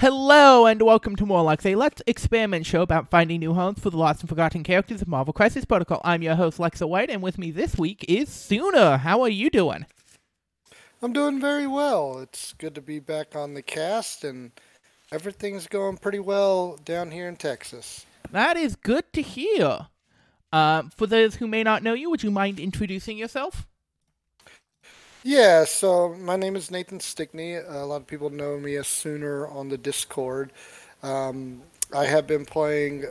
Hello and welcome to More Like a Let's Experiment show about finding new homes for the lost and forgotten characters of Marvel Crisis Protocol. I'm your host Lexa White, and with me this week is Sooner. How are you doing? I'm doing very well. It's good to be back on the cast, and everything's going pretty well down here in Texas. That is good to hear. Uh, for those who may not know you, would you mind introducing yourself? Yeah, so my name is Nathan Stickney. A lot of people know me as Sooner on the Discord. Um, I have been playing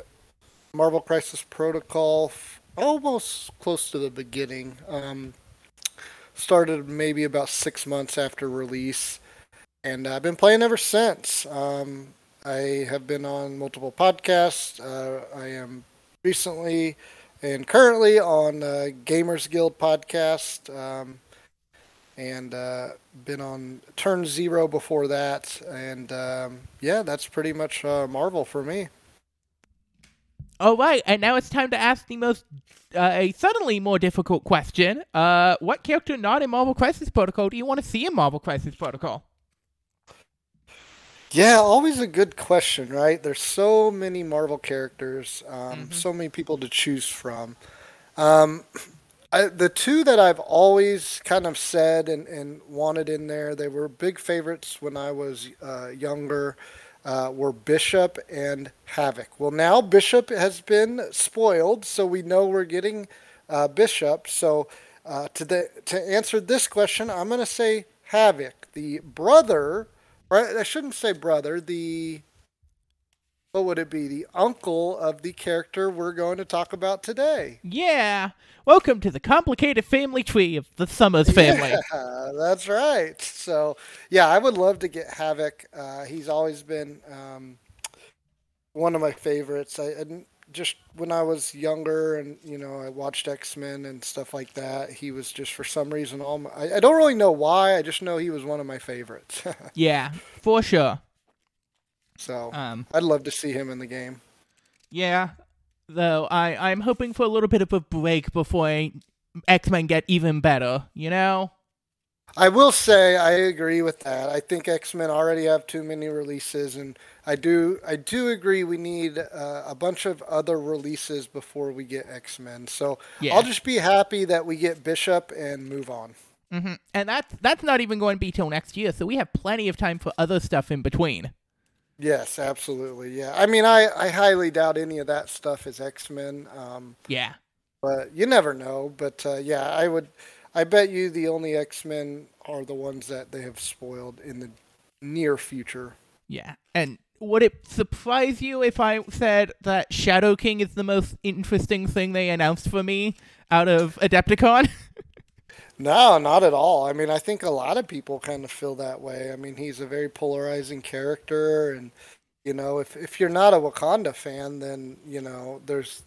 Marvel Crisis Protocol f- almost close to the beginning. Um, started maybe about six months after release, and I've been playing ever since. Um, I have been on multiple podcasts. Uh, I am recently and currently on Gamers Guild podcast. And uh, been on Turn Zero before that, and um, yeah, that's pretty much uh, Marvel for me. All right, and now it's time to ask the most, uh, a suddenly more difficult question. Uh, what character not in Marvel Crisis Protocol do you want to see in Marvel Crisis Protocol? Yeah, always a good question, right? There's so many Marvel characters, um, mm-hmm. so many people to choose from. Um, I, the two that I've always kind of said and, and wanted in there, they were big favorites when I was uh, younger, uh, were Bishop and Havoc. Well, now Bishop has been spoiled, so we know we're getting uh, Bishop. So uh, to, the, to answer this question, I'm going to say Havoc, the brother, or I shouldn't say brother, the what would it be? The uncle of the character we're going to talk about today. Yeah. Welcome to the complicated family tree of the Summers family. Yeah, that's right. So, yeah, I would love to get Havoc. Uh, he's always been um, one of my favorites. I, I, just when I was younger and you know I watched X Men and stuff like that, he was just for some reason all my, I, I don't really know why. I just know he was one of my favorites. yeah, for sure. So um, I'd love to see him in the game. Yeah, though I I'm hoping for a little bit of a break before X Men get even better. You know. I will say I agree with that. I think X Men already have too many releases, and I do I do agree we need uh, a bunch of other releases before we get X Men. So yeah. I'll just be happy that we get Bishop and move on. Mm-hmm. And that's that's not even going to be till next year, so we have plenty of time for other stuff in between. Yes, absolutely. Yeah, I mean, I, I highly doubt any of that stuff is X Men. Um, yeah, but you never know. But uh, yeah, I would. I bet you the only X Men are the ones that they have spoiled in the near future. Yeah, and would it surprise you if I said that Shadow King is the most interesting thing they announced for me out of Adepticon? No, not at all. I mean, I think a lot of people kind of feel that way. I mean, he's a very polarizing character, and you know, if if you're not a Wakanda fan, then you know, there's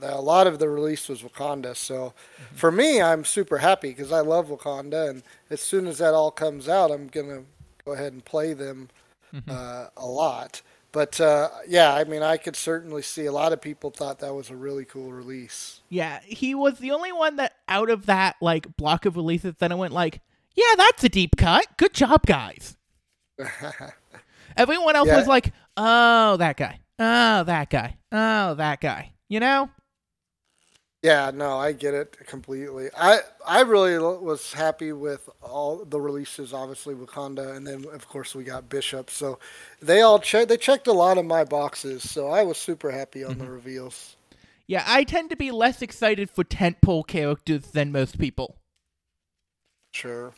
a lot of the release was Wakanda. So mm-hmm. for me, I'm super happy because I love Wakanda, and as soon as that all comes out, I'm gonna go ahead and play them mm-hmm. uh, a lot. But uh, yeah, I mean, I could certainly see a lot of people thought that was a really cool release. Yeah, he was the only one that out of that like block of releases then I went like, yeah, that's a deep cut. Good job, guys. Everyone else yeah. was like, oh, that guy. Oh, that guy. Oh, that guy. You know? Yeah, no, I get it completely. I I really was happy with all the releases. Obviously, Wakanda, and then of course we got Bishop. So they all checked. They checked a lot of my boxes. So I was super happy on mm-hmm. the reveals. Yeah, I tend to be less excited for tentpole characters than most people. Sure.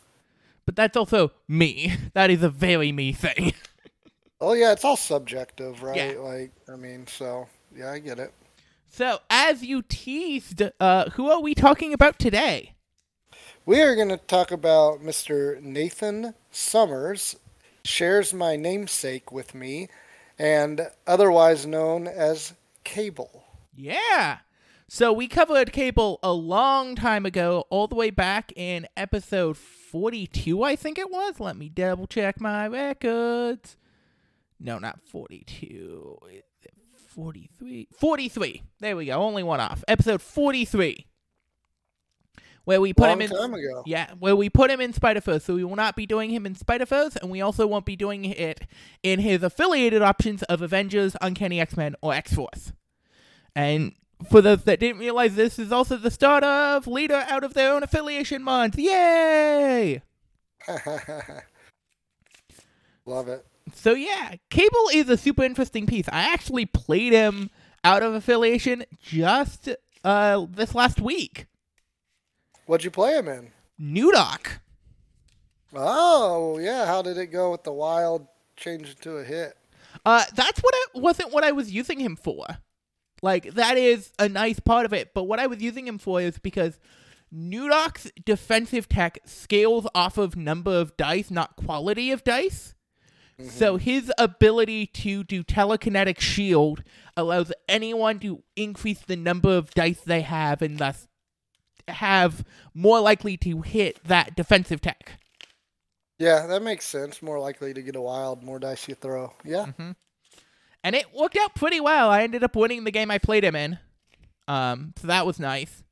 But that's also me. That is a very me thing. oh yeah, it's all subjective, right? Yeah. Like I mean, so yeah, I get it. So, as you teased, uh, who are we talking about today? We are going to talk about Mr. Nathan Summers, shares my namesake with me, and otherwise known as Cable. Yeah. So we covered Cable a long time ago, all the way back in episode 42, I think it was. Let me double check my records. No, not 42. 43. 43. There we go. Only one off. Episode 43. where we put Long him in. time ago. Yeah, where we put him in Spider Verse. So we will not be doing him in Spider Verse, and we also won't be doing it in his affiliated options of Avengers, Uncanny X Men, or X Force. And for those that didn't realize, this is also the start of Leader out of their own affiliation month. Yay! Love it. So yeah, Cable is a super interesting piece. I actually played him out of affiliation just uh this last week. What'd you play him in? Newdock. Oh, yeah. How did it go with the wild change into a hit? Uh, that's what it wasn't what I was using him for. Like that is a nice part of it, but what I was using him for is because Newdock's defensive tech scales off of number of dice, not quality of dice. So mm-hmm. his ability to do telekinetic shield allows anyone to increase the number of dice they have and thus have more likely to hit that defensive tech. Yeah, that makes sense. More likely to get a wild, more dice you throw. Yeah. Mm-hmm. And it worked out pretty well. I ended up winning the game I played him in, um, so that was nice.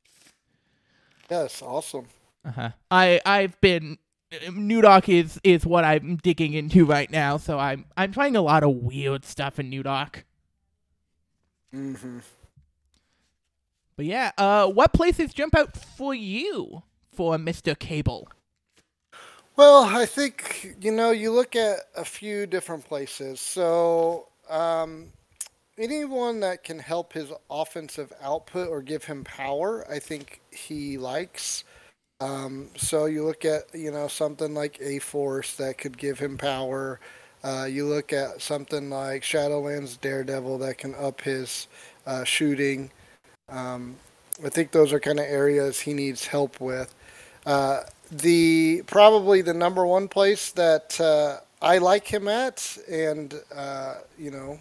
Yes, awesome. Uh-huh. I I've been Newdock is is what I'm digging into right now, so I'm I'm trying a lot of weird stuff in Newdock. hmm But yeah, uh, what places jump out for you for Mister Cable? Well, I think, you know, you look at a few different places. So, um, anyone that can help his offensive output or give him power, I think he likes. Um, so you look at, you know, something like A Force that could give him power. Uh, you look at something like Shadowlands Daredevil that can up his uh, shooting. Um, I think those are kind of areas he needs help with. Uh, the probably the number one place that uh, I like him at, and uh, you know,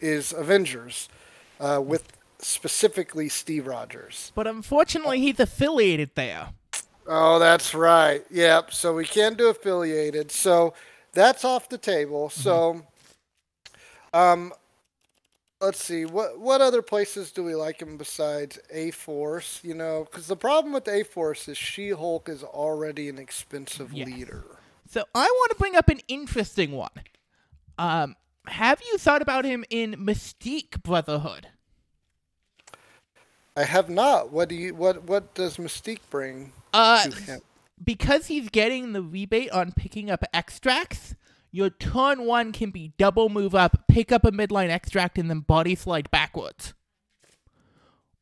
is Avengers, uh, with specifically Steve Rogers. But unfortunately, he's affiliated there. Oh, that's right. Yep. So we can't do affiliated. So that's off the table. So, um, let's see. What what other places do we like him besides A Force? You know, because the problem with A Force is She Hulk is already an expensive Yes. leader. So I want to bring up an interesting one. Um, have you thought about him in Mystique Brotherhood? I have not. What do you? What what does Mystique bring Uh, to him? because he's getting the rebate on picking up extracts, your turn one can be double move up, pick up a midline extract, and then body slide backwards.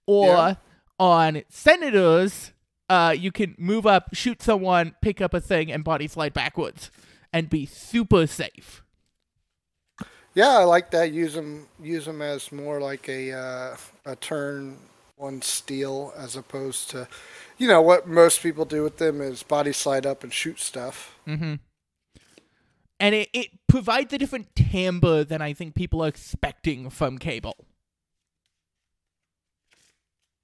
Or Yeah. on senators, uh, you can move up, shoot someone, pick up a thing, and body slide backwards, and be super safe. Yeah, I like that. Use them use them as more like a uh, a turn one steal as opposed to, you know, what most people do with them is body slide up and shoot stuff. Mm-hmm. And it, it provides a different timbre than I think people are expecting from Cable.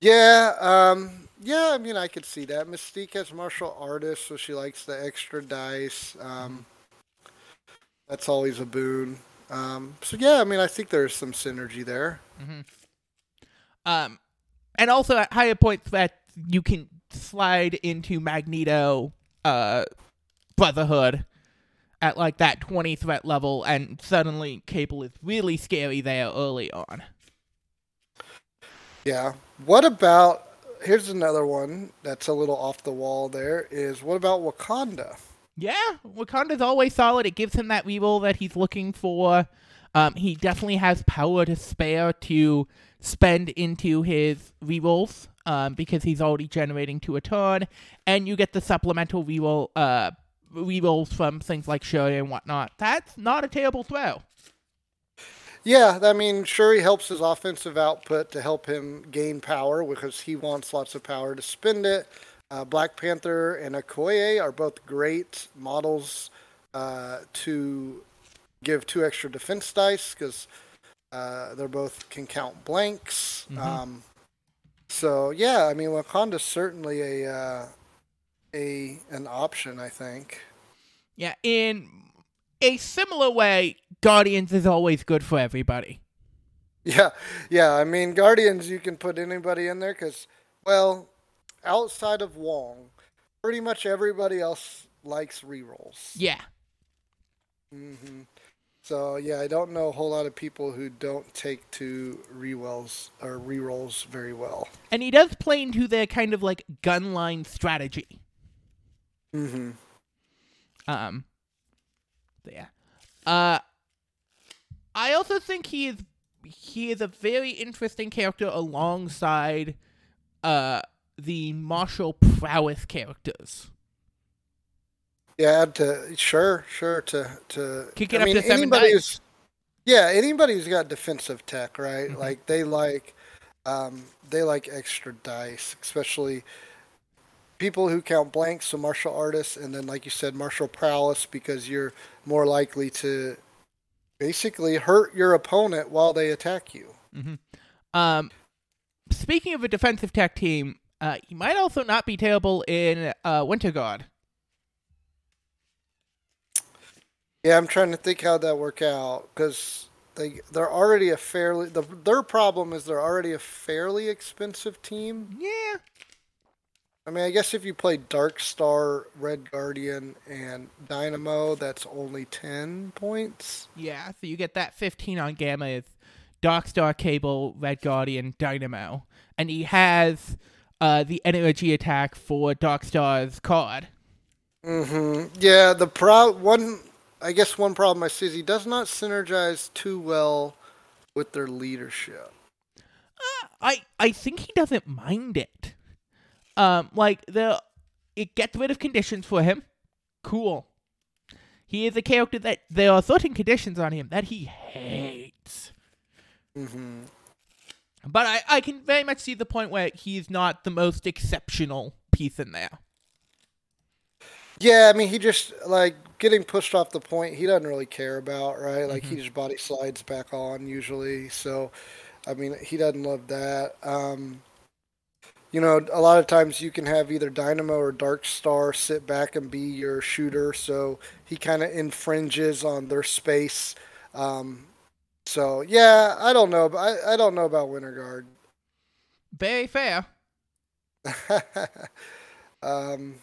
Yeah, um, yeah. I mean, I could see that. Mystique has martial artist, so she likes the extra dice. Um, that's always a boon. Um, so yeah, I mean, I think there's some synergy there. Um, and also at higher points that you can slide into Magneto, uh, Brotherhood at like that 20 threat level, and suddenly Cable is really scary there early on. Yeah. What about? Here's another one that's a little off the wall. There is what about Wakanda? Yeah, Wakanda's always solid. It gives him that reroll that he's looking for. Um, he definitely has power to spare to spend into his rerolls um, because he's already generating to a turn, and you get the supplemental reroll uh, rerolls from things like Shuri and whatnot. That's not a terrible throw. Yeah, I mean, sure, he helps his offensive output to help him gain power because he wants lots of power to spend it. Uh, Black Panther and Okoye are both great models uh, to give two extra defense dice because uh, they're both can count blanks. Um, so yeah, I mean, Wakanda's certainly a uh, a an option. I think. Yeah, in a similar way, Guardians is always good for everybody. Yeah, yeah. I mean, Guardians, you can put anybody in there because, well, outside of Wong, pretty much everybody else likes rerolls. Yeah. Mm-hmm. So yeah, I don't know a whole lot of people who don't take to rewells or rerolls very well. And he does play into their kind of like gun line strategy. hmm Um. Yeah. Uh. I also think he is he is a very interesting character alongside uh the martial prowess characters. Yeah, to sure, sure to to. Kick it I up mean, to seven anybody dice. yeah, anybody who's got defensive tech, right? Mhm. Like they like, um, they like extra dice, especially people who count blanks, so martial artists, and then like you said, martial prowess, because you're more likely to basically hurt your opponent while they attack you. Mm-hmm. Um, speaking of a defensive tech team, uh, he might also not be terrible in uh, Winter Guard. Yeah, I'm trying to think how that work out because they they're already a fairly the their problem is they're already a fairly expensive team. Yeah. I mean, I guess if you play Dark Star, Red Guardian, and Dynamo, that's only ten points. Yeah, so you get that 15 on Gamma is Darkstar Cable, Red Guardian, Dynamo. And he has uh, the energy attack for Dark Star's card. Mm-hmm. Yeah, the pro one. I guess one problem I see is he does not synergize too well with their leadership. I, I think he doesn't mind it. Um, like, the it gets rid of conditions for him. Cool. He is a character that there are certain conditions on him that he hates. Mm-hmm. But I, I can very much see the point where he's not the most exceptional piece in there. Yeah, I mean, he just like getting pushed off the point. He doesn't really care about, right? Like he just body slides back on usually. So, I mean, he doesn't love that. Um, you know, a lot of times you can have either Dynamo or Dark Star sit back and be your shooter. So he kind of infringes on their space. Um, so yeah, I don't know. but I, I don't know about Winter Guard. Very fair. um,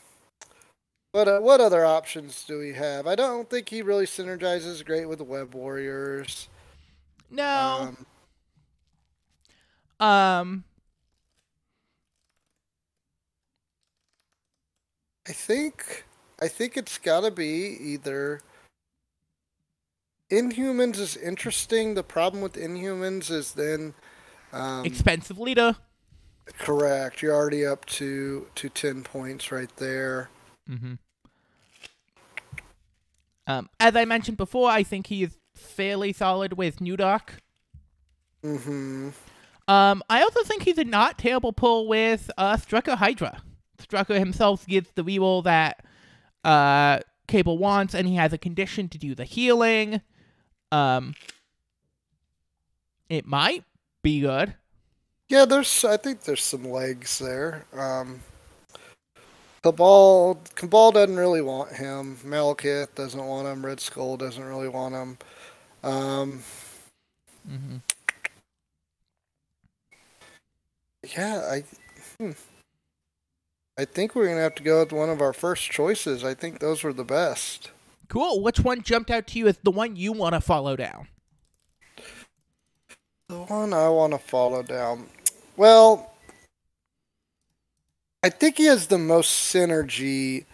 what uh, what other options do we have? I don't think he really synergizes great with the Web Warriors. No. Um, Um, I think I think it's got to be either Inhumans is interesting. The problem with Inhumans is then um, expensive leader. correct. You're already up to to ten points right there. Mm-hmm. Um, as I mentioned before, I think he is fairly solid with New Doc. Mm-hmm. Um, I also think he's a not terrible pull with uh, Strucker Hydra. Strucker himself gets the reroll that uh, Cable wants, and he has a condition to do the healing. Um, it might be good. Yeah, there's. I think there's some legs there. Um, Cabal, Cabal doesn't really want him. Malekith doesn't want him. Red Skull doesn't really want him. Um, Mm-hmm. yeah, I. Hmm. I think we're gonna have to go with one of our first choices. I think those were the best. Cool. Which one jumped out to you as the one you want to follow down? The one I want to follow down. Well, I think he has the most synergy.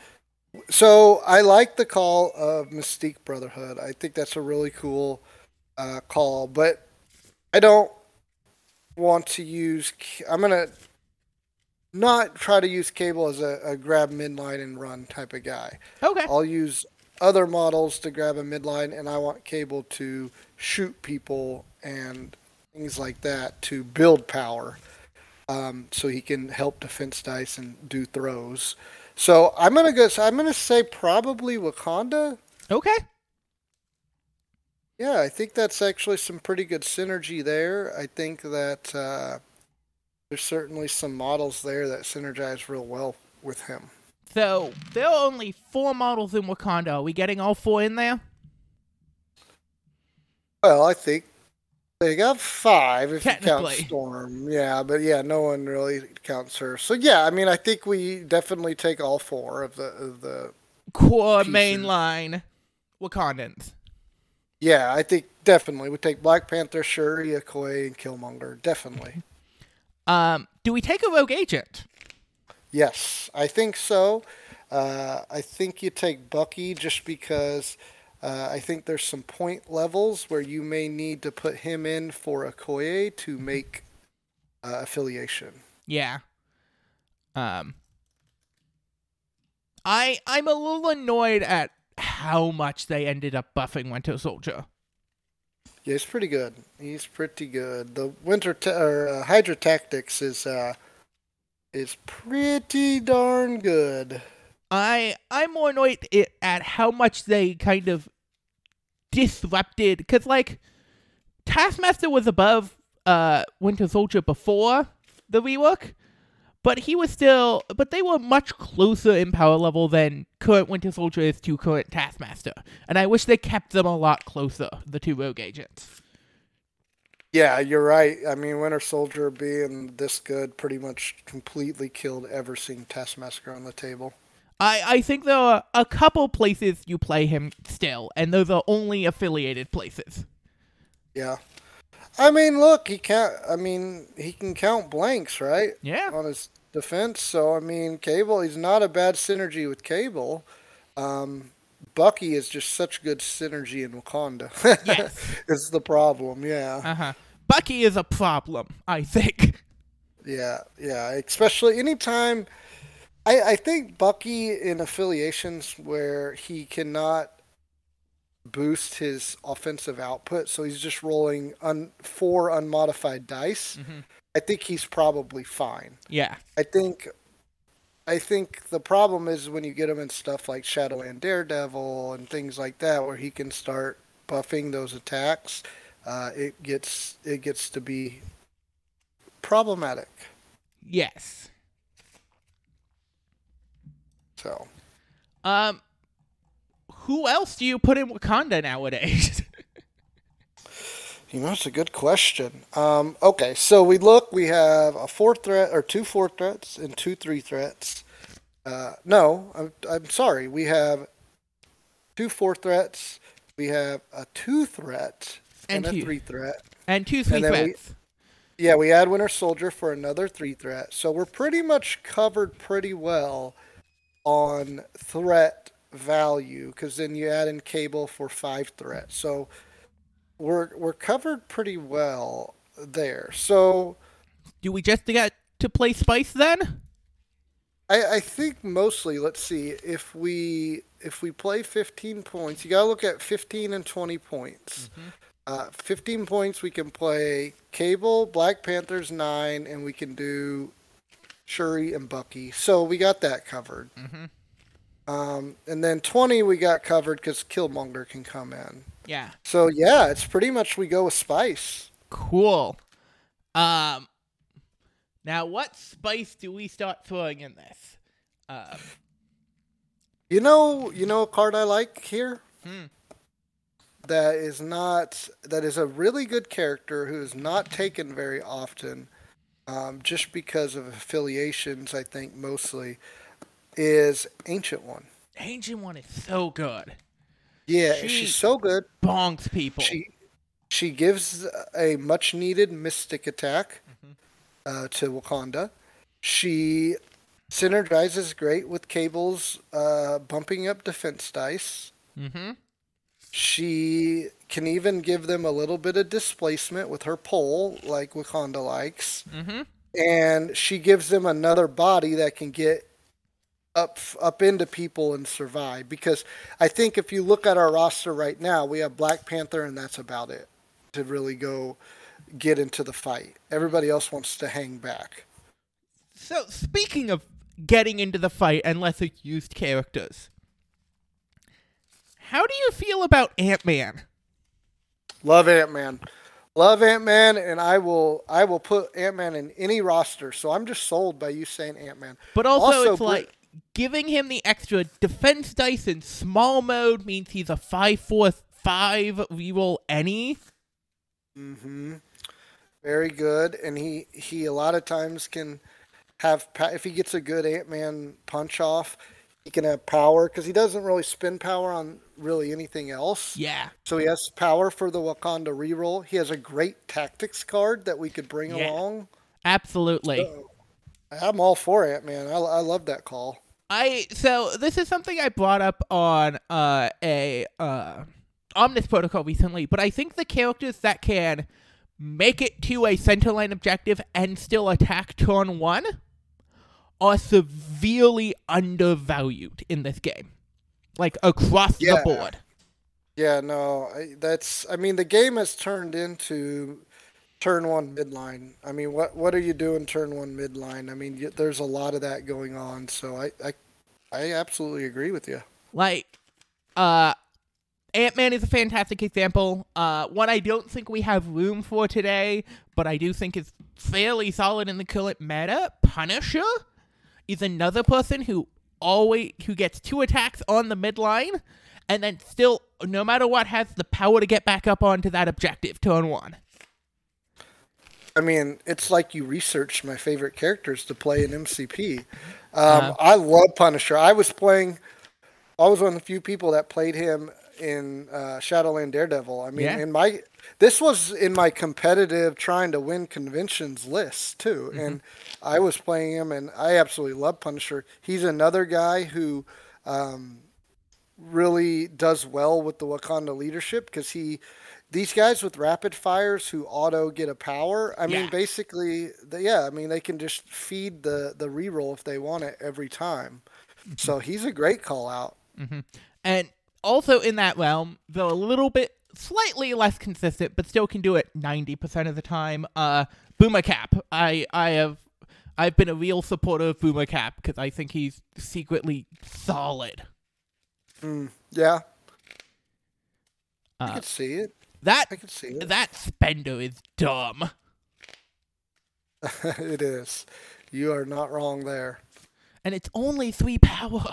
So I like the call of Mystique Brotherhood. I think that's a really cool uh, call, but I don't want to use. I'm gonna not try to use Cable as a, a grab midline and run type of guy. Okay. I'll use other models to grab a midline, and I want Cable to shoot people and things like that to build power, um, so he can help defense dice and do throws. So I'm gonna go. So I'm gonna say probably Wakanda. Okay. Yeah, I think that's actually some pretty good synergy there. I think that uh, there's certainly some models there that synergize real well with him. So there are only four models in Wakanda. Are we getting all four in there? Well, I think They got five if you count Storm. Yeah, but yeah, no one really counts her. So yeah, I mean, I think we definitely take all four of the of the. Core Pieces. mainline Wakandans. Yeah, I think definitely we take Black Panther, Shuri, Okoye, and Killmonger. Definitely. Um, do we take a rogue agent? Yes, I think so. Uh, I think you take Bucky just because uh, I think there's some point levels where you may need to put him in for a Okoye to make uh, affiliation. Yeah. Um I I'm a little annoyed at how much they ended up buffing Winter Soldier. Yeah, he's pretty good. He's pretty good. The Winter ta- or uh, Hydra Tactics is uh, is pretty darn good. I I'm more annoyed at how much they kind of disrupted because like Taskmaster was above uh Winter Soldier before the rework, but he was still but they were much closer in power level than current Winter Soldier is to current Taskmaster, and I wish they kept them a lot closer, the two rogue agents. Yeah, you're right. I mean, Winter Soldier being this good pretty much completely killed ever seeing Taskmaster on the table. I, I think there are a couple places you play him still, and those are only affiliated places. Yeah. I mean, look, he can't. I mean, he can count blanks, right? Yeah. On his defense. So I mean, Cable. He's not a bad synergy with Cable. Um, Bucky is just such good synergy in Wakanda. Yes. is the problem. Yeah. Uh huh. Bucky is a problem, I think. Yeah. Yeah. Especially anytime. I I think Bucky in affiliations where he cannot boost his offensive output, so he's just rolling un, four unmodified dice. Mhm. I think he's probably fine. Yeah. I think I think the problem is when you get him in stuff like Shadowland Daredevil and things like that where he can start buffing those attacks, uh, it gets it gets to be problematic. Yes. So Um, who else do you put in Wakanda nowadays? You know, it's a good question. Um, okay, so we look, we have a four threat, or two four threats and two three threats. Uh, no, I'm, I'm sorry. We have two four threats, we have a two threat, And and, a three threat. and two three And then we- threats. Yeah, we add Winter Soldier for another three threat. So we're pretty much covered pretty well on threat value, because then you add in Cable for five threats. So we're we're covered pretty well there. So Do we just get to play Spice then? I, I think mostly, let's see, if we if we play 15 points, you gotta look at 15 and 20 points. Uh, 15 points, we can play Cable, Black Panthers nine, and we can do Shuri and Bucky. So we got that covered. Mhm. Um, and then 20 we got covered because Killmonger can come in. Yeah. So yeah, it's pretty much we go with Spice. Cool. Um. Now, what spice do we start throwing in this? Um. You know, you know a card I like here. Hmm. That is not that is a really good character who is not taken very often, um, just because of affiliations. I think mostly is Ancient One. Ancient One is so good. Yeah, She- she's so good. Bonks people. She she gives a much needed mystic attack uh, to Wakanda. She synergizes great with Cable's uh, bumping up defense dice. mm-hmm. She can even give them a little bit of displacement with her pole, like Wakanda likes. Mm-hmm. And she gives them another body that can get up up into people and survive. Because I think if you look at our roster right now, we have Black Panther, and that's about it to really go get into the fight. Everybody else wants to hang back. So, speaking of getting into the fight and lesser used characters, how do you feel about Ant Man? Love Ant Man. Love Ant Man, and I will I will put Ant Man in any roster. So I'm just sold by you saying Ant Man. But also, Also, it's Bri- like giving him the extra defense dice in small mode means he's a 5 4 5 reroll any. Mm-hmm. Very good, and he he a lot of times can have if he gets a good Ant Man punch off, he can have power because he doesn't really spend power on really anything else. Yeah. So he has power for the Wakanda reroll. He has a great tactics card that we could bring Yeah. along. Absolutely. So, I'm all for Ant Man. I, I love that call. I so this is something I brought up on uh, a uh, Omnis Protocol recently, but I think the characters that can make it to a center line objective and still attack turn one are severely undervalued in this game, like across the board. Yeah, no, I, that's. I mean, the game has turned into turn one midline. I mean, what what are you doing turn one midline? I mean, there's a lot of that going on. So I I, I absolutely agree with you. Like, uh, Ant Man is a fantastic example. Uh, one I don't think we have room for today, but I do think is fairly solid in the current meta. Punisher is another person who always who gets two attacks on the midline, and then still, no matter what, has the power to get back up onto that objective turn one. I mean, it's like you researched my favorite characters to play in MCP. Um, Uh-huh. I love Punisher. I was playing. I was one of the few people that played him in uh, Shadowland Daredevil. I mean, Yeah. in my this was in my competitive trying to win conventions list too, Mm-hmm. and I was playing him, and I absolutely love Punisher. He's another guy who um, really does well with the Wakanda leadership because he these guys with rapid fires who auto get a power. I mean, basically, the, yeah. I mean, they can just feed the the reroll if they want it every time. So he's a great call out. And also in that realm, though a little bit slightly less consistent, but still can do it ninety percent of the time. Uh, Boomer Cap. I I have I've been a real supporter of Boomer Cap because I think he's secretly solid. Mm, yeah, I Uh, could see it. That I could see it. that spender is dumb. it is. You are not wrong there. and it's only three power.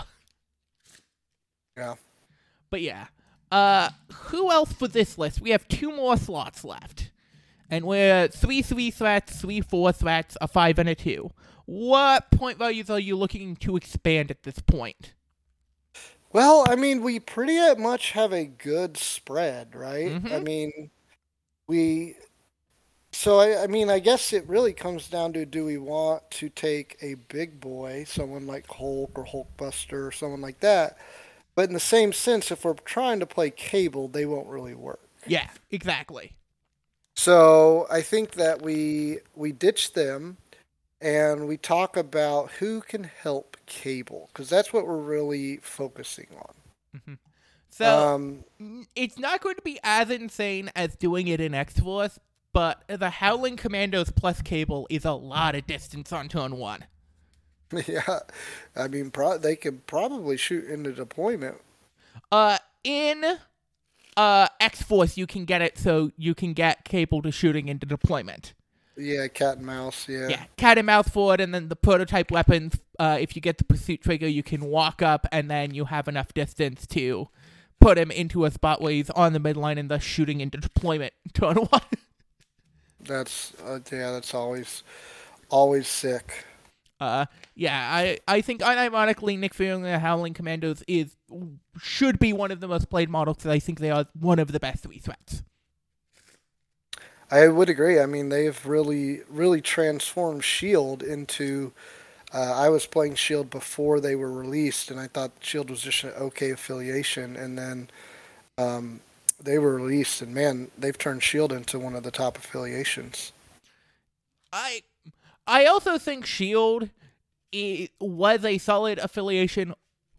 Yeah. But yeah. Uh who else for this list? We have two more slots left. And we're three three threats, three four threats, a five and a two. What point values are you looking to expand at this point? Well, I mean, we pretty much have a good spread, right? I Mhm. mean, we. So, I, I mean, I guess it really comes down to do we want to take a big boy, someone like Hulk or Hulkbuster or someone like that? But in the same sense, if we're trying to play Cable, they won't really work. Yeah, exactly. So I think that we we ditch them and we talk about who can help Cable because that's what we're really focusing on. So um, it's not going to be as insane as doing it in X Force, but the Howling Commandos plus Cable is a lot of distance on turn one. Yeah, I mean, pro- they could probably shoot into deployment. Uh, in uh X Force, you can get it so you can get Cable to shooting into deployment. Yeah, cat and mouse. Yeah. Yeah, cat and mouse forward, and then the prototype weapons. Uh, if you get the pursuit trigger, you can walk up, and then you have enough distance to put him into a spot where he's on the midline and thus shooting into deployment. Turn one. That's uh, yeah, that's always always sick. Uh, yeah, I, I think unironically, Nick Fury and the Howling Commandos is should be one of the most played models. 'cause I think they are one of the best three threats. I would agree. I mean, they've really really transformed Shield into. Uh, I was playing Shield before they were released, and I thought Shield was just an okay affiliation, and then um, they were released, and man, they've turned Shield into one of the top affiliations. I I also think Shield was a solid affiliation,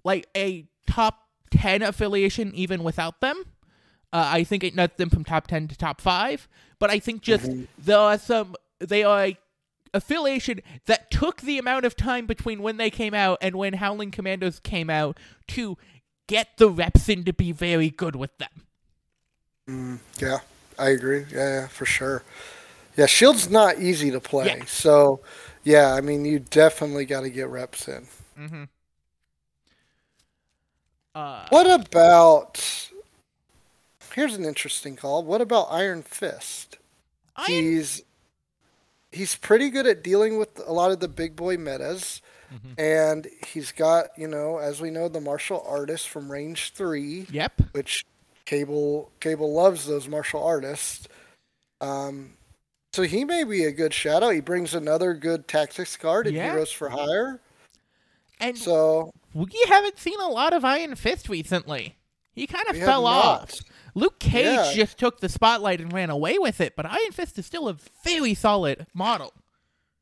like a top ten affiliation, even without them. Uh, I think it nuts them from top ten to top five, but I think just there are some they are a affiliation that took the amount of time between when they came out and when Howling Commandos came out to get the reps in to be very good with them. Mm, yeah, I agree. Yeah, yeah, for sure. Yeah, Shield's not easy to play. Yeah. So, yeah, I mean, you definitely got to get reps in. Mm-hmm. Uh, What about? Here's an interesting call. What about Iron Fist? I he's he's pretty good at dealing with a lot of the big boy metas. Mhm. And he's got, you know, as we know, the martial artist from Range Three, yep. which Cable Cable loves those martial artists. Um, so he may be a good shadow. He brings another good tactics card in Yeah. Heroes for Hire. And So we haven't seen a lot of Iron Fist recently. He kind of fell off. Luke Cage Yeah. just took the spotlight and ran away with it, but Iron Fist is still a very solid model.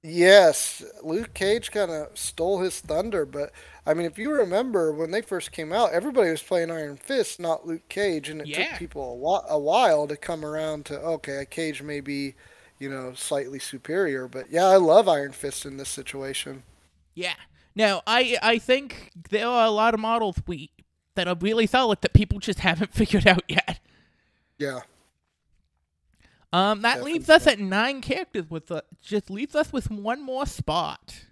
Yes, Luke Cage kind of stole his thunder, but I mean, if you remember when they first came out, everybody was playing Iron Fist, not Luke Cage, and it Yeah. took people a, a while to come around to okay, a Cage may be, you know, slightly superior, but yeah, I love Iron Fist in this situation. Yeah. Now, I I think there are a lot of models we that are really solid that people just haven't figured out yet. Yeah. Um, that leaves us at nine characters with uh, just leaves us with one more spot.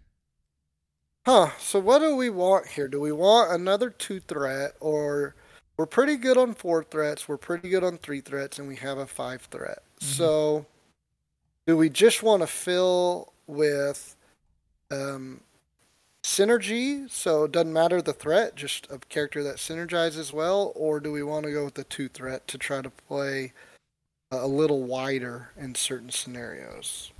Huh. So what do we want here? Do we want another two threat or we're pretty good on four threats, we're pretty good on three threats, and we have a five threat. So do we just want to fill with um synergy? So it doesn't matter the threat, just a character that synergizes well, or do we want to go with the two threat to try to play a little wider in certain scenarios?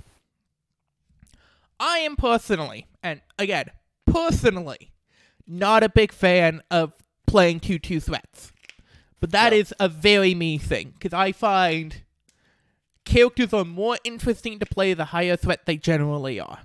I am personally, and again, personally, not a big fan of playing two two threats. But that Yeah. is a very me thing, because I find characters are more interesting to play the higher threat they generally are.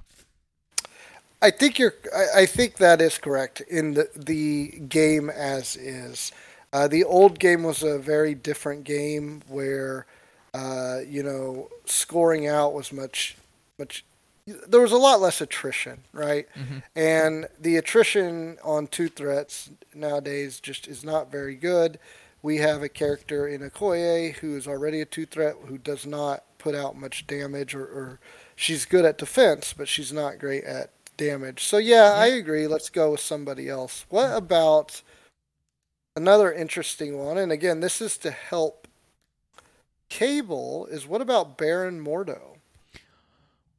I think you're. I, I think that is correct in the the game as is. Uh, the old game was a very different game where, uh, you know, scoring out was much, much. There was a lot less attrition, right? And the attrition on two threats nowadays just is not very good. We have a character in Okoye who is already a two threat who does not put out much damage, or, or she's good at defense, but she's not great at damage. So yeah, I agree. Let's go with somebody else. What about another interesting one? And again, this is to help Cable. Is what about Baron Mordo?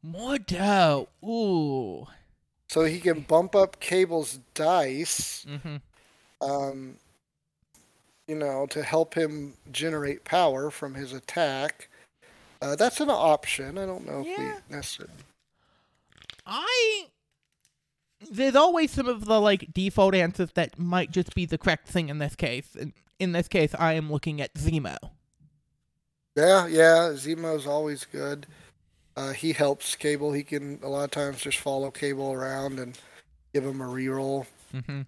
Mordo, ooh. So he can bump up Cable's dice. Mm-hmm. um, you know, to help him generate power from his attack. Uh, that's an option. I don't know if Yeah. we necessarily. I there's always some of the like default answers that might just be the correct thing in this case. And in this case, I am looking at Zemo. Yeah, yeah. Zemo's always good. Uh, he helps Cable. He can a lot of times just follow Cable around and give him a reroll. Mm-hmm.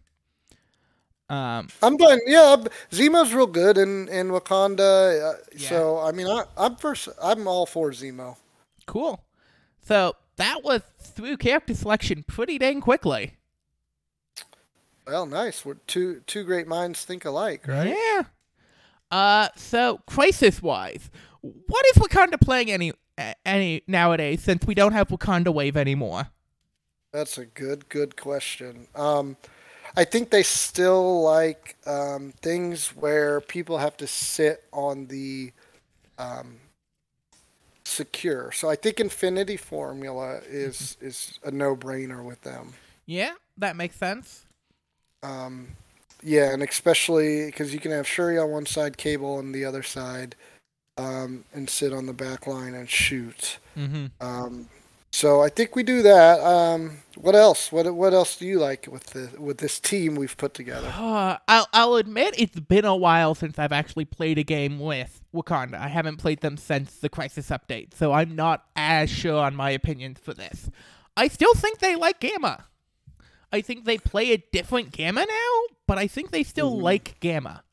Um, I'm done. Yeah, Zemo's real good in in Wakanda. Uh, Yeah. So I mean, I, I'm first. I'm all for Zemo. cool. So that was through character selection pretty dang quickly. Well, nice. We're two two great minds think alike, right? Yeah. Uh, so crisis wise, what is Wakanda playing any any nowadays since we don't have Wakanda Wave anymore? That's a good, good question. Um, I think they still like um, things where people have to sit on the um, secure. So I think Infinity Formula is is a no brainer with them. Yeah, that makes sense. Um, yeah, and especially because you can have Shuri on one side, Cable on the other side, um, and sit on the back line and shoot. Mm-hmm. Um, so I think we do that. Um, what else? What what else do you like with the with this team we've put together? Uh, I'll I'll admit it's been a while since I've actually played a game with Wakanda. I haven't played them since the Crisis update, so I'm not as sure on my opinions for this. I still think they like Gamma. I think they play a different Gamma now, but I think they still like Gamma.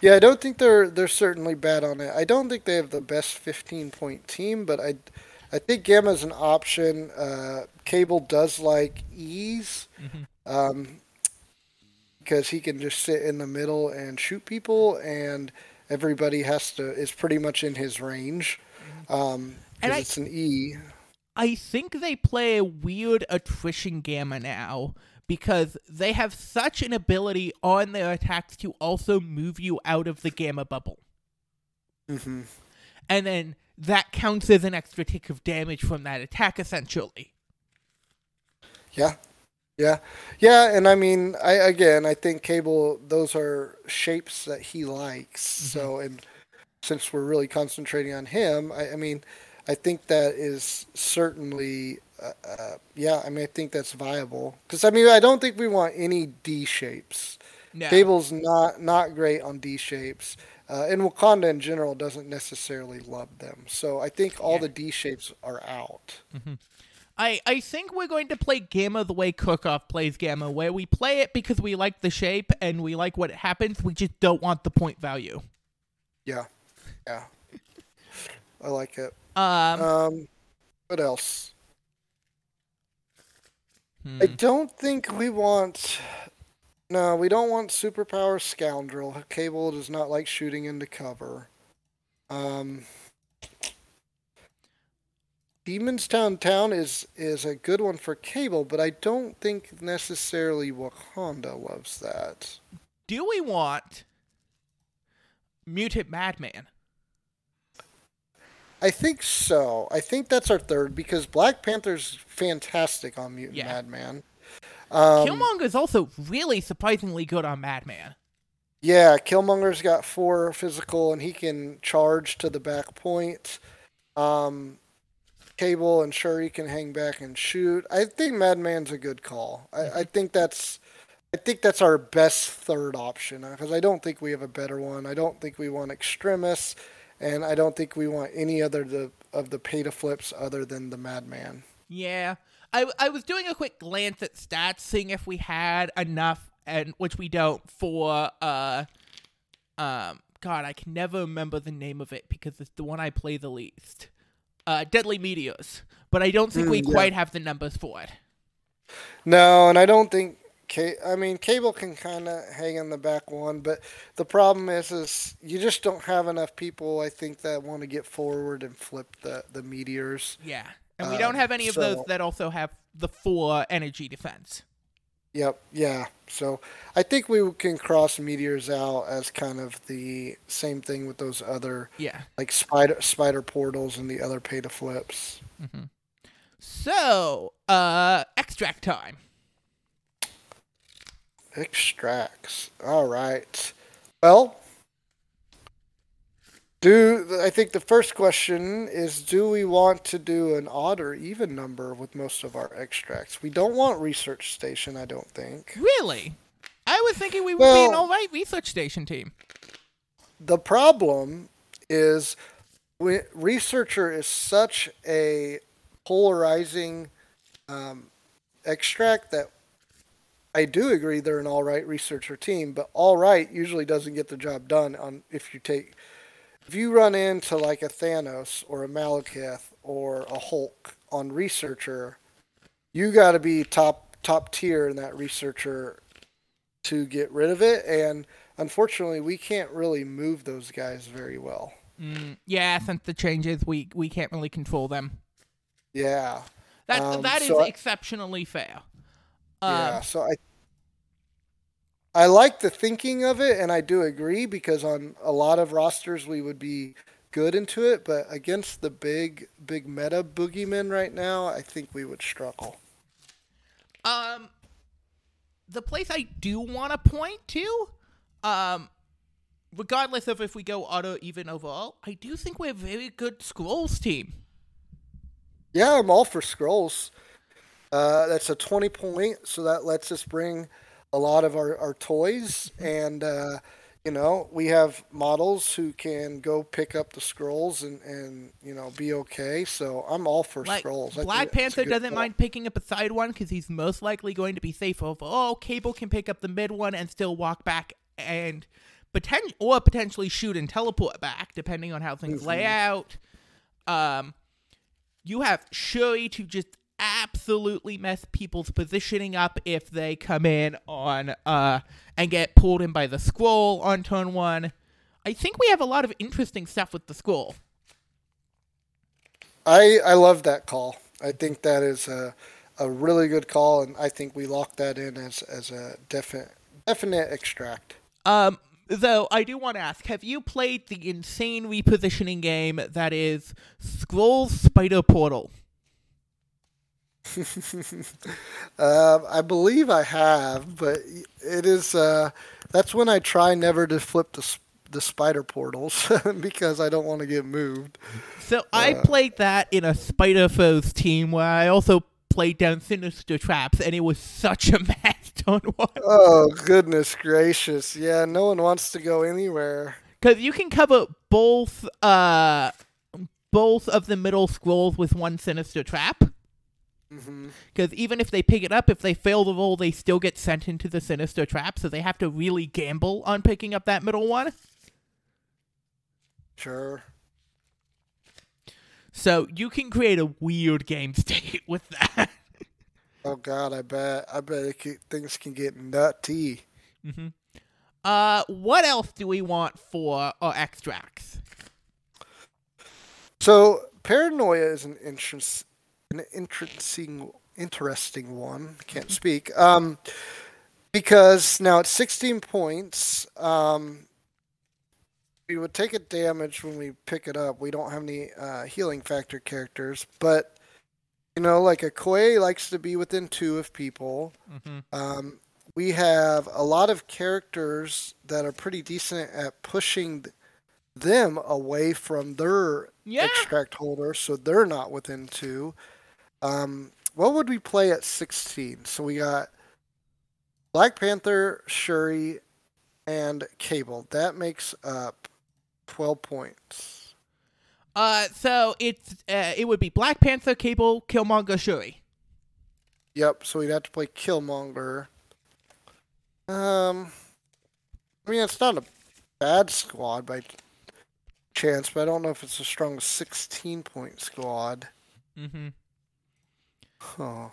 Yeah, I don't think they're they're certainly bad on it. I don't think they have the best 15 point team, but I I think Gamma's an option. Uh, Cable does like ease. Um, because he can just sit in the middle and shoot people, and everybody has to is pretty much in his range. Um, And I- it's an E. I think they play a weird attrition gamma now because they have such an ability on their attacks to also move you out of the gamma bubble. hmm And then that counts as an extra tick of damage from that attack, essentially. Yeah. Yeah. Yeah, and I mean, I again, I think Cable those are shapes that he likes. Mm-hmm. So and since we're really concentrating on him, I, I mean, I think that is certainly uh, uh, yeah, I mean, I think that's viable because I mean, I don't think we want any D shapes. No. Cable's not not great on D shapes, uh, and Wakanda in general doesn't necessarily love them. So I think all yeah. the D shapes are out. Mm-hmm. I, I think we're going to play Gamma the way Cookoff plays Gamma, where we play it because we like the shape and we like what happens. We just don't want the point value. Yeah, yeah, I like it. Um, um what else? Hmm. I don't think we want. No, we don't want superpower scoundrel. Cable does not like shooting into cover. Um, Demons Town Town is is a good one for Cable, but I don't think necessarily Wakanda loves that. Do we want Mutant Madman? I think so. I think that's our third because Black Panther's fantastic on Mutant yeah. Madman. Um, Killmonger's also really surprisingly good on Madman. Yeah, Killmonger's got four physical and he can charge to the back point. Um, Cable and Shuri can hang back and shoot. I think Madman's a good call. I, I mm-hmm. think that's I think that's our best third option because I don't think we have a better one. I don't think we want Extremis and I don't think we want any other the, of the pay to flips other than the Madman. Yeah, I I was doing a quick glance at stats, seeing if we had enough, and which we don't for uh um God, I can never remember the name of it because it's the one I play the least. Uh, Deadly Meteors, but I don't think mm, we yeah. quite have the numbers for it. No, and I don't think I mean, cable can kind of hang on the back one, but the problem is, is you just don't have enough people. I think that want to get forward and flip the the meteors. Yeah, and we don't have any of those that also have the four energy defense. Yep. Yeah. So I think we can cross meteors out as kind of the same thing with those other. Yeah. Like spider spider portals and the other pay to flips. Mm-hmm. So, uh, extract time. Extracts. All right. Well, do I think the first question is do we want to do an odd or even number with most of our extracts? We don't want research station, I don't think. Really? I was thinking we would well, be an all right research station team. The problem is we, researcher is such a polarizing um, extract that I do agree they're an all right researcher team, but all right usually doesn't get the job done on if you take if you run into like a Thanos or a Malekith or a Hulk on researcher, you got to be top top tier in that researcher to get rid of it and unfortunately we can't really move those guys very well. Mm, yeah, since the changes we we can't really control them. Yeah. That um, that so is I, exceptionally fair. Yeah, um, so I I like the thinking of it, and I do agree because on a lot of rosters we would be good into it, but against the big big meta boogeymen right now, I think we would struggle. Um, the place I do want to point to, um, regardless of if we go auto even overall, I do think we're a very good Skrulls team. Yeah, I'm all for Skrulls. Uh, that's a 20 point, so that lets us bring a lot of our, our toys. And, uh, you know, we have models who can go pick up the Skrulls and, and you know, be okay. So I'm all for like, Skrulls. Black Panther doesn't mind picking up a side one because he's most likely going to be safe over. Oh, Cable can pick up the mid one and still walk back and potentially or potentially shoot and teleport back, depending on how things mm-hmm. lay out. Um, you have Shuri to just absolutely mess people's positioning up if they come in on uh and get pulled in by the Skrull on turn one. I think we have a lot of interesting stuff with the Skrull. I I love that call. I think that is a a really good call, and I think we lock that in as as a definite definite extract. Um, Though I do want to ask, have you played the insane repositioning game that is Skrulls Spider Portal? Um, I believe I have, but it is. Uh, that's when I try never to flip the the spider portals because I don't want to get moved. So I played that in a Spider Foes team where I also played down Sinister Traps, and it was such a mess. Don't want Oh goodness gracious! Yeah, no one wants to go anywhere. because you can cover both uh both of the middle Skrulls with one Sinister Trap. Hmm Because even if they pick it up, if they fail the roll, they still get sent into the Sinister Trap, so they have to really gamble on picking up that middle one. Sure. So you can create a weird game state with that. Oh God, I bet. I bet it can, things can get nutty. Mm-hmm. Uh, what else do we want for our extracts? So paranoia is an interest, an interesting, interesting one. Can't speak. Um, because now it's 16 points. Um, we would take a damage when we pick it up. We don't have any uh, healing factor characters, but you know, like Okoye likes to be within two of people. Um, we have a lot of characters that are pretty decent at pushing them away from their Yeah. extract holder, so they're not within two. Um, what would we play at 16? So we got Black Panther, Shuri, and Cable. That makes up 12 points. Uh, so it's uh, it would be Black Panther, Cable, Killmonger, Shuri. Yep, so we'd have to play Killmonger. Um, I mean, it's not a bad squad by chance, but I don't know if it's a strong 16 point squad. Mm-hmm. Huh.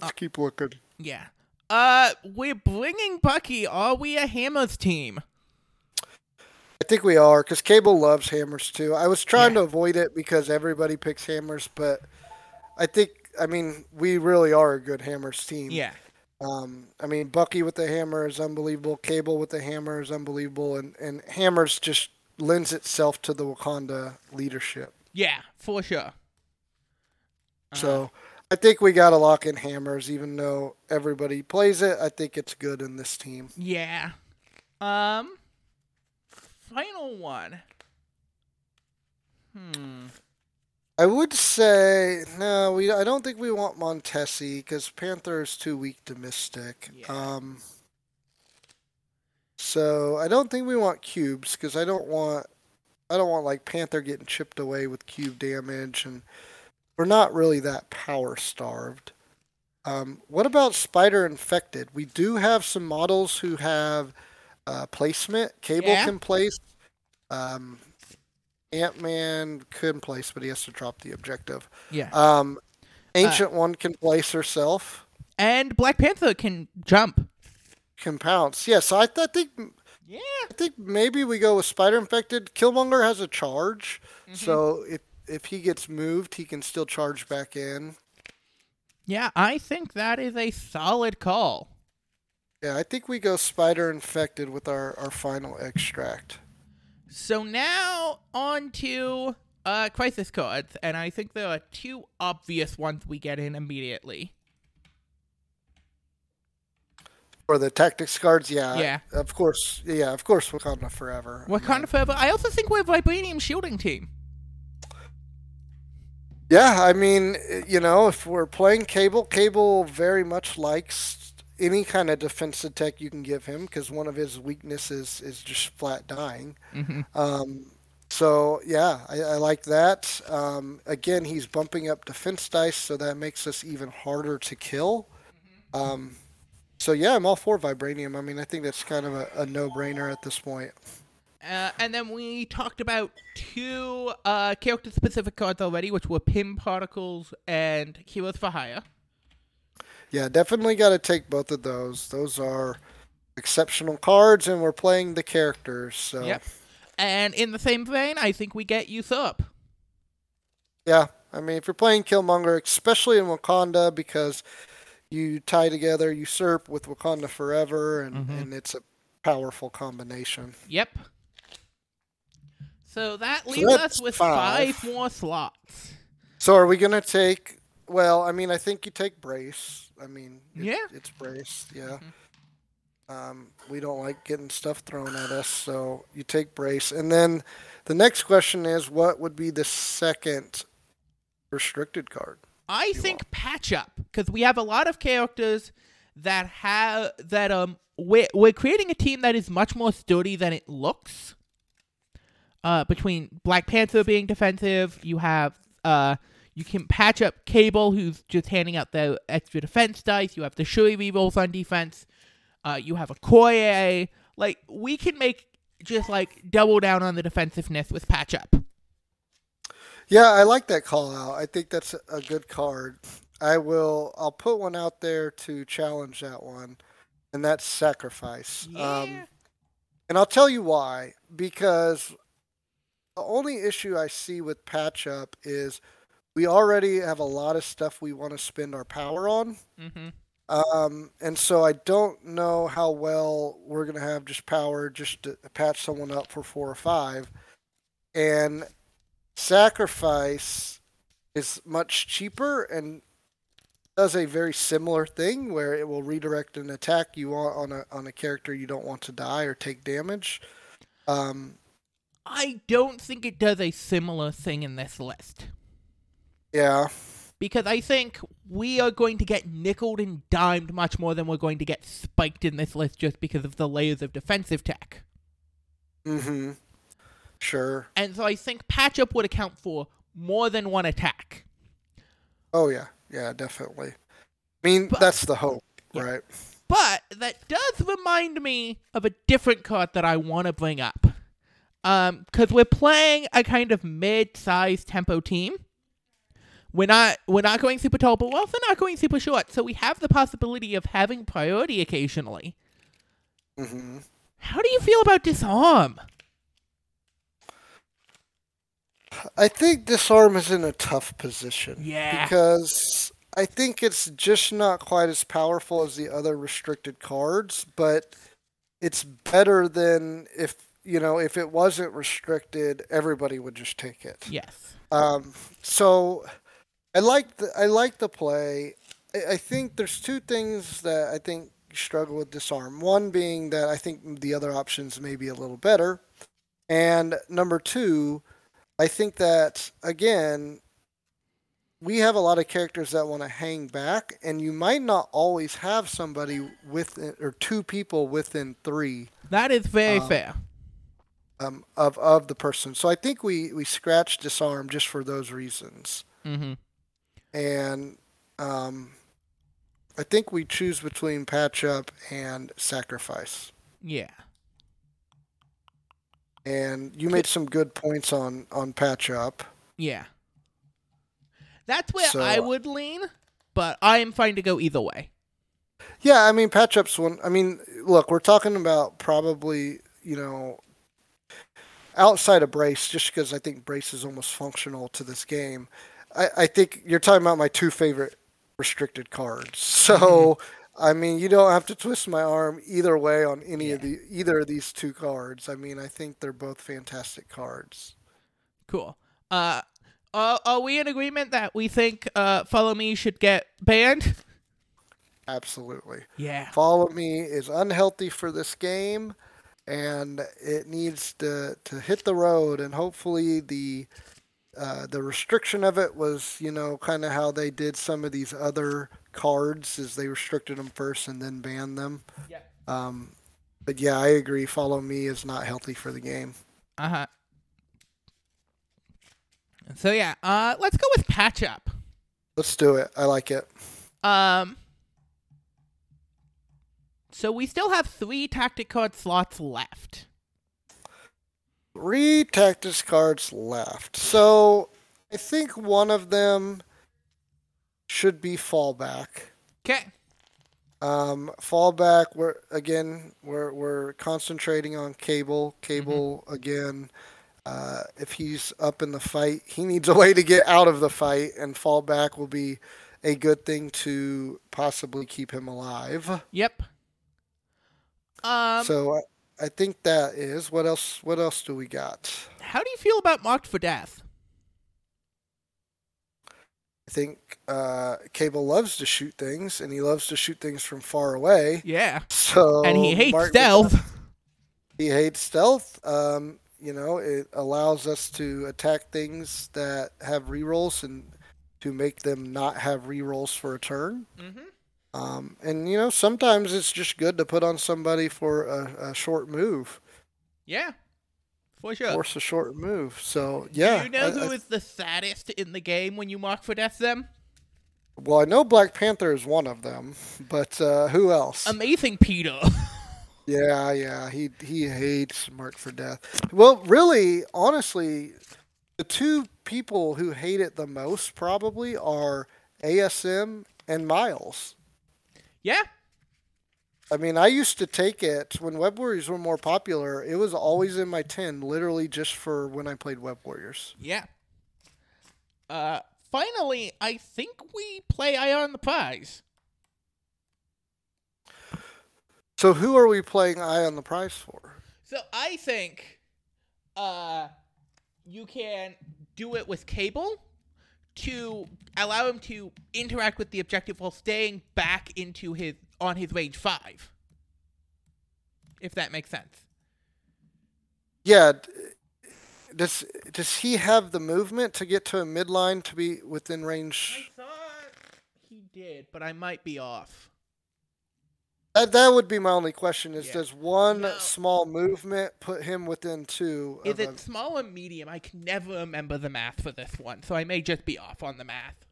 Let's keep looking. Yeah. Uh, we're bringing Bucky. Are we a Hammers team? I think we are, because Cable loves hammers too. I was trying Yeah. to avoid it because everybody picks hammers, but I think, I mean, we really are a good hammers team. Yeah. Um, I mean, Bucky with the hammer is unbelievable. Cable with the hammer is unbelievable, and and hammers just lends itself to the Wakanda leadership. Yeah, for sure. Uh-huh. So I think we got to lock in hammers, even though everybody plays it. I think it's good in this team. Yeah. Um. Final one. Hmm. I would say no. We I don't think we want Montesi because Panther is too weak to Mystic. Yeah. Um. So I don't think we want cubes because I don't want I don't want like Panther getting chipped away with cube damage and we're not really that power starved. Um, what about Spider Infected? We do have some models who have uh, placement. Cable Yeah. can place. Um, Ant Man can place, but he has to drop the objective. Yeah. Um, Ancient One can place herself. and Black Panther can jump. Can pounce. Yes, I, th- I think Yeah. I think maybe we go with Spider Infected. Killmonger has a charge, so if if he gets moved, he can still charge back in. Yeah, I think that is a solid call. Yeah, I think we go Spider Infected with our, our final extract. So now on to uh, crisis cards, and I think there are two obvious ones we get in immediately. For the tactics cards, yeah. Yeah. Of course. Yeah, of course Wakanda Forever. Wakanda Forever. I also think we're Vibranium shielding team. Yeah, I mean, you know, if we're playing Cable, Cable very much likes any kind of defensive tech you can give him because one of his weaknesses is just flat dying. Mm-hmm. Um, so yeah, I, I like that. Um, again, he's bumping up defense dice, so that makes us even harder to kill. Um, so yeah, I'm all for vibranium. I mean, I think that's kind of a, a no-brainer at this point. Uh, and then we talked about two uh, character-specific cards already, which were Pim Particles and Heroes for Hire. Yeah, definitely got to take both of those. Those are exceptional cards, and we're playing the characters. So Yep. And in the same vein, I think we get Usurp. yeah, I mean, if you're playing Killmonger, especially in Wakanda, because you tie together Usurp with Wakanda Forever, and, and it's a powerful combination. Yep. So that leaves that's us with five. five more slots. So are we gonna take? Well, I mean, I think you take brace. I mean, it- Yeah. it's brace. Yeah. Um, we don't like getting stuff thrown at us, so you take brace. And then the next question is, what would be the second restricted card? I think patch up because we have a lot of characters that have that um we're, we're creating a team that is much more sturdy than it looks. Uh, between Black Panther being defensive, you have uh you can patch up Cable, who's just handing out the extra defense dice. You have the Shuri rerolls on defense. Uh, you have Okoye. Like we can make just like double down on the defensiveness with patch up. Yeah, I like that call out. I think that's a- a good card. I will. I'll put one out there to challenge that one, and that's sacrifice. Um, and I'll tell you why. Because the only issue I see with patch up is we already have a lot of stuff we want to spend our power on. mm-hmm. Um, and so I don't know how well we're gonna have just power just to patch someone up for four or five. And sacrifice is much cheaper and does a very similar thing where it will redirect an attack you want on a on a character you don't want to die or take damage. Um, I don't think it does a similar thing in this list. yeah, Because I think we are going to get nickeled and dimed much more than we're going to get spiked in this list just because of the layers of defensive tech. mm-hmm. Sure. And so I think patch up would account for more than one attack. Oh yeah, yeah, definitely. I mean, But- that's the hope, Yeah. right? But that does remind me of a different card that I want to bring up. Um, because we're playing a kind of mid-sized tempo team. We're not we're not going super tall, but we're also not going super short. So we have the possibility of having priority occasionally. Mm-hmm. How do you feel about disarm? I think disarm is in a tough position. Yeah. Because I think it's just not quite as powerful as the other restricted cards, but it's better than if you know if it wasn't restricted, everybody would just take it. Yes. Um, so I like the I like the play. I, I think there's two things that I think struggle with disarm. One being that I think the other options may be a little better, and number two, I think that again we have a lot of characters that want to hang back, and you might not always have somebody within or two people within three That is very Um, fair. Um, of of the person. So I think we we scratch disarm just for those reasons. Mm-hmm. and um, I think we choose between patch up and sacrifice. Yeah. And you made some good points on on patch up. Yeah. That's where So- I would lean, but I am fine to go either way. Yeah, I mean patch up's one. I mean, look, we're talking about probably you know outside of brace, just because I think brace is almost functional to this game. I, I think you're talking about my two favorite restricted cards. So. I mean, you don't have to twist my arm either way on any of the either of these two cards. I mean, I think they're both fantastic cards. Cool. Uh, are, are we in agreement that we think uh, Follow Me should get banned? Absolutely. Yeah. Follow Me is unhealthy for this game, and it needs to, to hit the road. And hopefully, the uh, the restriction of it was, you know, kind of how they did some of these other cards, is they restricted them first and then banned them. Yeah. Um, but yeah, I agree. Follow Me is not healthy for the game. Uh huh. So yeah, uh, let's go with Patch Up. Let's do it. I like it. Um. So we still have three tactic card slots left. Three tactics cards left. So I think one of them should be fallback. Okay. Um, fallback. We're again we're we're concentrating on Cable. Cable again. Uh, if he's up in the fight, he needs a way to get out of the fight, and fallback will be a good thing to possibly keep him alive. Yep. Um, so I, I think that is. What else? What else do we got? how do you feel about Marked for Death? I think uh, Cable loves to shoot things, and he loves to shoot things from far away. Yeah, So and he hates Mark- stealth. He hates stealth. Um, you know, it allows us to attack things that have rerolls and to make them not have rerolls for a turn. Mm-hmm. Um, and you know, sometimes it's just good to put on somebody for a, a short move, Yeah, for sure. force a short move. So yeah, do you know I- who I- is the saddest in the game when you mark for death them? well, I know Black Panther is one of them, but uh, who else? Amazing Peter. Yeah, yeah, he he hates Mark for Death. Well, really, honestly, the two people who hate it the most probably are ASM and Miles. Yeah, I mean, I used to take it when Web Warriors were more popular. It was always in my tin, literally just for when I played Web Warriors. yeah. Uh, finally, I think we play Eye on the Prize. So, who are we playing Eye on the Prize for? So I think, uh, you can do it with Cable to allow him to interact with the objective while staying back into his on his range five. If that makes sense. Yeah. Does does he have the movement to get to a midline to be within range? I thought he did, but I might be off. That, that would be my only question: is Yeah. does one No. small movement put him within two? Is it a- small or medium? I can never remember the math for this one, so I may just be off on the math.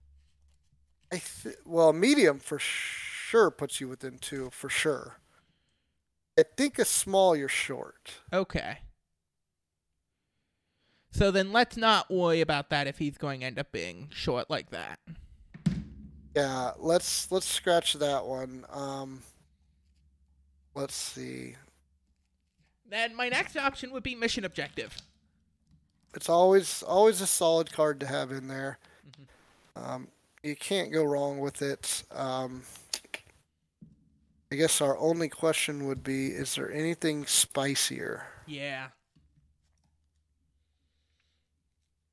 I th- well, medium for sure puts you within two for sure. I think a small you're short. Okay. So then let's not worry about that if he's going to end up being short like that. Yeah, let's let's scratch that one. Um, let's see. Then my next option would be mission objective. It's always always a solid card to have in there. Mm-hmm. Um, you can't go wrong with it. Um, I guess our only question would be: Is there anything spicier? Yeah.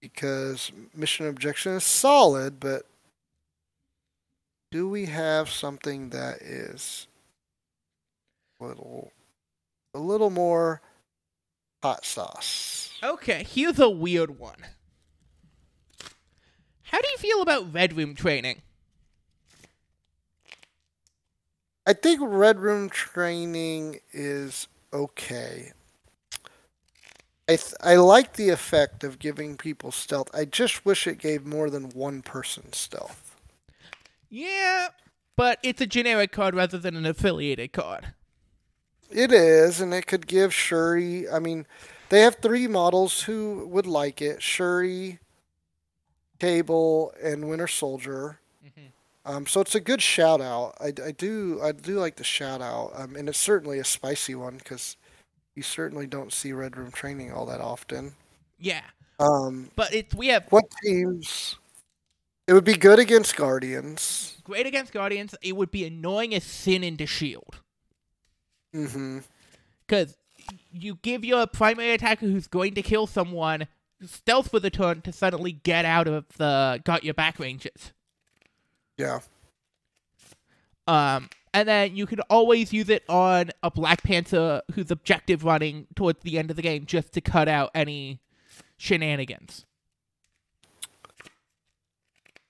Because mission objection is solid, but do we have something that is little a little more hot sauce? Okay, here's a weird one. How do you feel about Red Room training? I think Red Room training is okay. I th- I like the effect of giving people stealth. I just wish it gave more than one person stealth. Yeah, but it's a generic card rather than an affiliated card. It is, and it could give Shuri. I mean, they have three models who would like it: Shuri, Cable, and Winter Soldier. Um, so it's a good shout out. I, I do I do like the shout out, um, and it's certainly a spicy one because you certainly don't see Red Room training all that often. Yeah, Um, but it's we have what teams? It would be good against Guardians. great against Guardians. It would be annoying as sin into Shield because you give your primary attacker who's going to kill someone stealth for the turn to suddenly get out of the got your back ranges. Yeah. Um, and then you can always use it on a Black Panther who's objective running towards the end of the game just to cut out any shenanigans.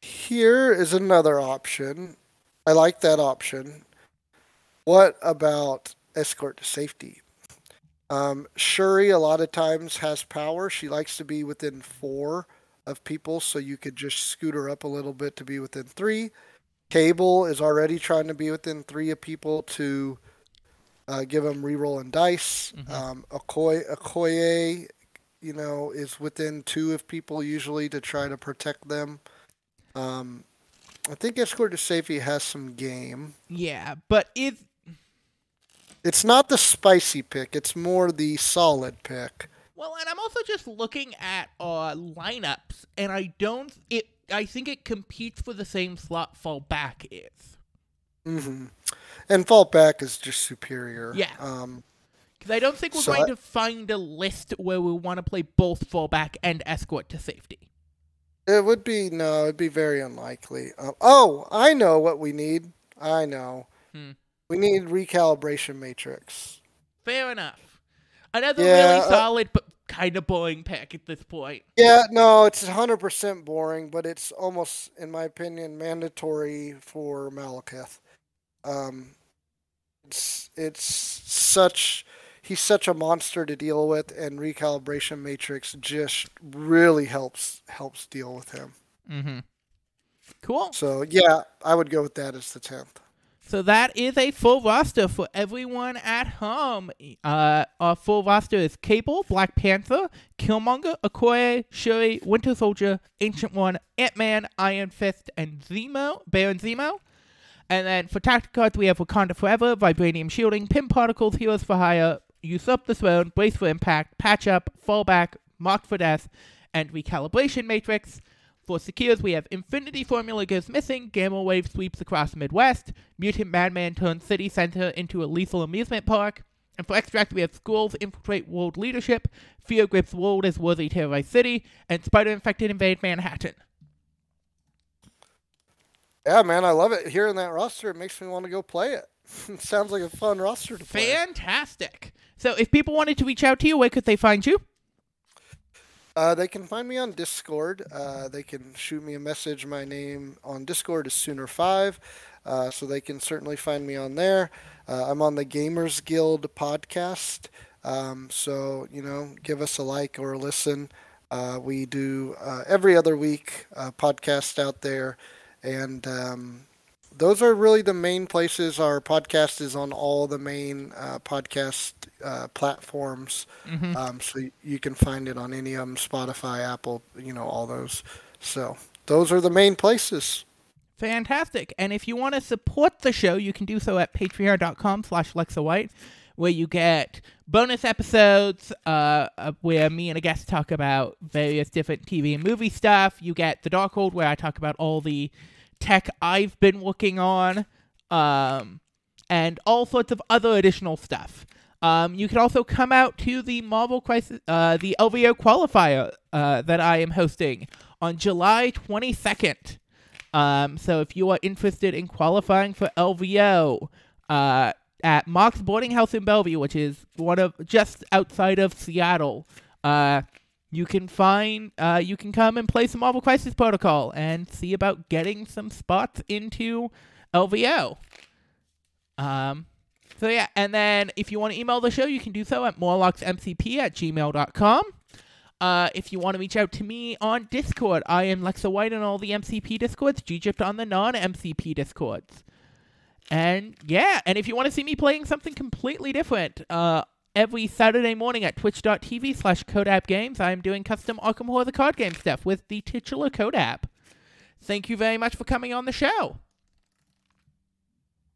Here is another option. I like that option. What about escort to safety? Um, Shuri a lot of times has power. She likes to be within four of people, so you could just scoot her up a little bit to be within three. Cable is already trying to be within three of people to uh, give them reroll and dice. Um, Okoye, Okoye, you know, is within two of people usually to try to protect them. Um, I think Escort to Safety has some game. Yeah, but if It's not the spicy pick. It's more the solid pick. well, and I'm also just looking at uh lineups, and I don't it. I think it competes for the same slot fallback is. Mm hmm and fall back is just superior. Yeah. Um, Because I don't think we're So going I- to find a list where we want to play both fullback and escort to safety. it would be no, it'd be very unlikely. Um, oh, I know what we need. I know. Hmm. We need recalibration matrix. Fair enough. Another Yeah, really uh, solid but kind of boring pick at this point. Yeah, no, it's 100% boring, but it's almost, in my opinion, mandatory for Malekith. Um, it's it's such he's such a monster to deal with, and recalibration matrix just really helps helps deal with him. Mm-hmm. Cool. So yeah, I would go with that as the tenth. So that is a full roster for everyone at home. Uh, our full roster is Cable, Black Panther, Killmonger, Okoye, Shuri, Winter Soldier, Ancient One, Ant Man, Iron Fist, and Zemo, Baron Zemo. And then for tactical cards, we have Wakanda Forever, Vibranium Shielding, Pim Particles, Heroes for Hire, Usurp the Throne, Brace for Impact, Patch Up, Fallback, Mark for Death, and Recalibration Matrix. For secures, we have Infinity Formula goes missing, Gamma Wave sweeps across Midwest, Mutant Madman turns city center into a lethal amusement park, and for extract, we have Skrulls infiltrate world leadership, Fear grips world as worthy terrorized city, and Spider Infected invade Manhattan. Yeah, man, I love it. Hearing that roster, it makes me want to go play it. it sounds like a fun roster to play. Fantastic. So if people wanted to reach out to you, where could they find you? Uh, they can find me on Discord. Uh, they can shoot me a message. My name on Discord is Sooner5, uh, so they can certainly find me on there. Uh, I'm on the Gamers Guild podcast, um, so you know, give us a like or a listen. Uh, we do every other week podcast out there, and um, those are really the main places. Our podcast is on all the main uh, podcast uh, platforms. Mm-hmm. Um, so you can find it on any of them, Spotify, Apple, you know, all those. So those are the main places. Fantastic. And if you want to support the show, you can do so at patreon.com slash Lexa White, where you get bonus episodes uh, uh, where me and a guest talk about various different TV and movie stuff. You get The Dark Hold, where I talk about all the tech I've been working on, um, and all sorts of other additional stuff. Um, you can also come out to the Marvel Crisis, uh, the LVO qualifier uh, that I am hosting on July 22nd. Um, so if you are interested in qualifying for LVO uh, at Mox Boarding House in Bellevue, which is one of just outside of Seattle, uh, you can find uh, you can come and play some Marvel Crisis Protocol and see about getting some spots into LVO. Um, so yeah, and then if you want to email the show, you can do so at morlocksmcp at gmail.com. Uh, if you want to reach out to me on Discord, I am Lexa White on all the MCP Discords, ggyppt on the non-MCP Discords. And yeah, and if you want to see me playing something completely different, uh, every Saturday morning at twitch.tv slash Codap Games, I am doing custom Arkham Horror the card game stuff with the titular Codap. Thank you very much for coming on the show.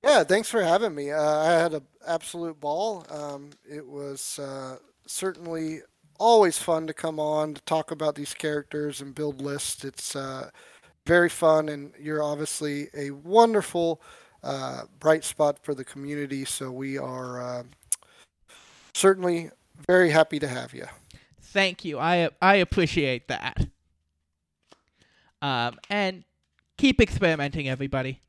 Yeah, thanks for having me. Uh, I had an absolute ball. Um, it was uh, certainly always fun to come on to talk about these characters and build lists. It's uh, very fun, and you're obviously a wonderful uh, bright spot for the community. So we are uh, certainly very happy to have you. Thank you. I I appreciate that. Um, and keep experimenting, everybody.